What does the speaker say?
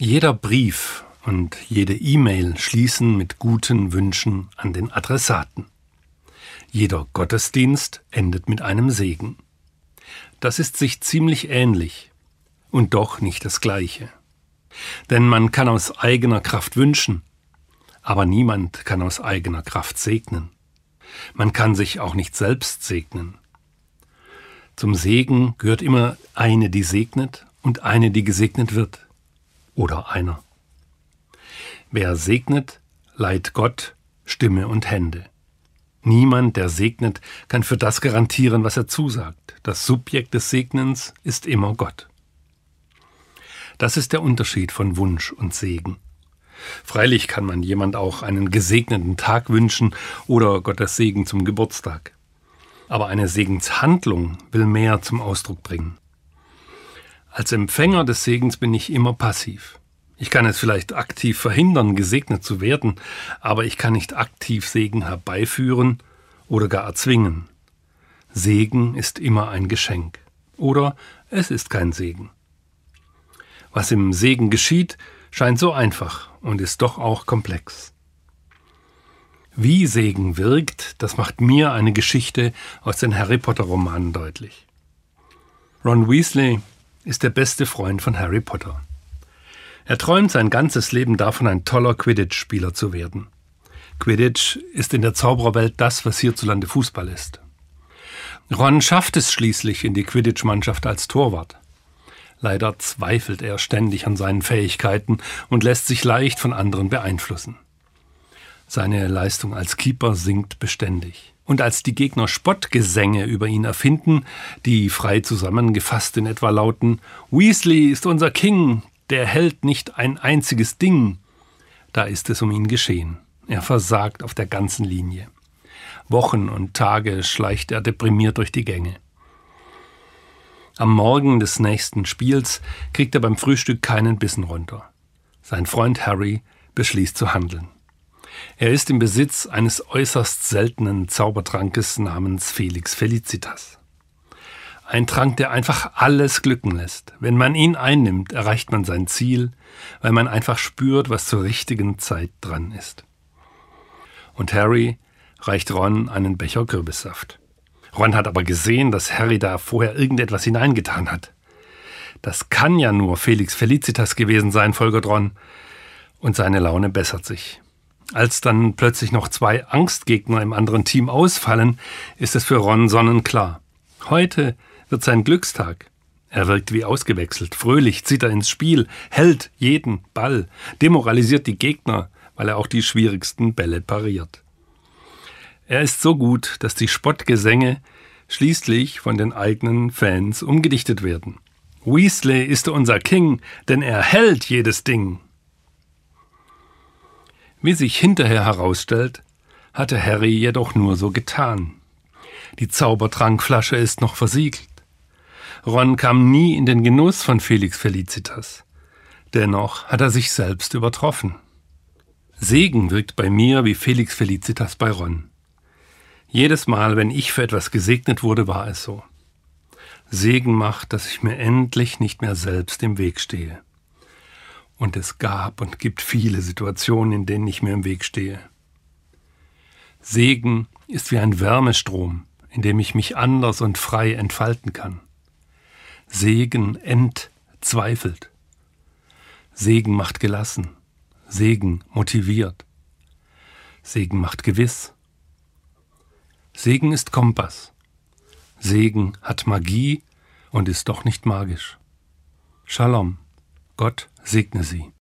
Jeder Brief und jede E-Mail schließen mit guten Wünschen an den Adressaten. Jeder Gottesdienst endet mit einem Segen. Das ist sich ziemlich ähnlich und doch nicht das gleiche. Denn man kann aus eigener Kraft wünschen, aber niemand kann aus eigener Kraft segnen. Man kann sich auch nicht selbst segnen. Zum Segen gehört immer eine, die segnet und eine, die gesegnet wird. Oder einer. Wer segnet, leiht Gott Stimme und Hände. Niemand, der segnet, kann für das garantieren, was er zusagt. Das Subjekt des Segnens ist immer Gott. Das ist der Unterschied von Wunsch und Segen. Freilich kann man jemand auch einen gesegneten Tag wünschen oder Gottes Segen zum Geburtstag. Aber eine Segenshandlung will mehr zum Ausdruck bringen. Als Empfänger des Segens bin ich immer passiv. Ich kann es vielleicht aktiv verhindern, gesegnet zu werden, aber ich kann nicht aktiv Segen herbeiführen oder gar erzwingen. Segen ist immer ein Geschenk. Oder es ist kein Segen. Was im Segen geschieht, scheint so einfach und ist doch auch komplex. Wie Segen wirkt, das macht mir eine Geschichte aus den Harry Potter Romanen deutlich. Ron Weasley ist der beste Freund von Harry Potter. Er träumt sein ganzes Leben davon, ein toller Quidditch-Spieler zu werden. Quidditch ist in der Zaubererwelt das, was hierzulande Fußball ist. Ron schafft es schließlich in die Quidditch-Mannschaft als Torwart. Leider zweifelt er ständig an seinen Fähigkeiten und lässt sich leicht von anderen beeinflussen. Seine Leistung als Keeper sinkt beständig. Und als die Gegner Spottgesänge über ihn erfinden, die frei zusammengefasst in etwa lauten Weasley ist unser King, der hält nicht ein einziges Ding, da ist es um ihn geschehen. Er versagt auf der ganzen Linie. Wochen und Tage schleicht er deprimiert durch die Gänge. Am Morgen des nächsten Spiels kriegt er beim Frühstück keinen Bissen runter. Sein Freund Harry beschließt zu handeln. Er ist im Besitz eines äußerst seltenen Zaubertrankes namens Felix Felicitas. Ein Trank, der einfach alles glücken lässt. Wenn man ihn einnimmt, erreicht man sein Ziel, weil man einfach spürt, was zur richtigen Zeit dran ist. Und Harry reicht Ron einen Becher Kürbissaft. Ron hat aber gesehen, dass Harry da vorher irgendetwas hineingetan hat. Das kann ja nur Felix Felicitas gewesen sein, folgert Ron. Und seine Laune bessert sich. Als dann plötzlich noch zwei Angstgegner im anderen Team ausfallen, ist es für Ron sonnenklar. Heute wird sein Glückstag. Er wirkt wie ausgewechselt, fröhlich zieht er ins Spiel, hält jeden Ball, demoralisiert die Gegner, weil er auch die schwierigsten Bälle pariert. Er ist so gut, dass die Spottgesänge schließlich von den eigenen Fans umgedichtet werden. Weasley ist unser King, denn er hält jedes Ding. Wie sich hinterher herausstellt, hatte Harry jedoch nur so getan. Die Zaubertrankflasche ist noch versiegelt. Ron kam nie in den Genuss von Felix Felicitas. Dennoch hat er sich selbst übertroffen. Segen wirkt bei mir wie Felix Felicitas bei Ron. Jedes Mal, wenn ich für etwas gesegnet wurde, war es so. Segen macht, dass ich mir endlich nicht mehr selbst im Weg stehe. Und es gab und gibt viele Situationen, in denen ich mir im Weg stehe. Segen ist wie ein Wärmestrom, in dem ich mich anders und frei entfalten kann. Segen entzweifelt. Segen macht gelassen. Segen motiviert. Segen macht gewiss. Segen ist Kompass. Segen hat Magie und ist doch nicht magisch. Shalom. Gott segne Sie.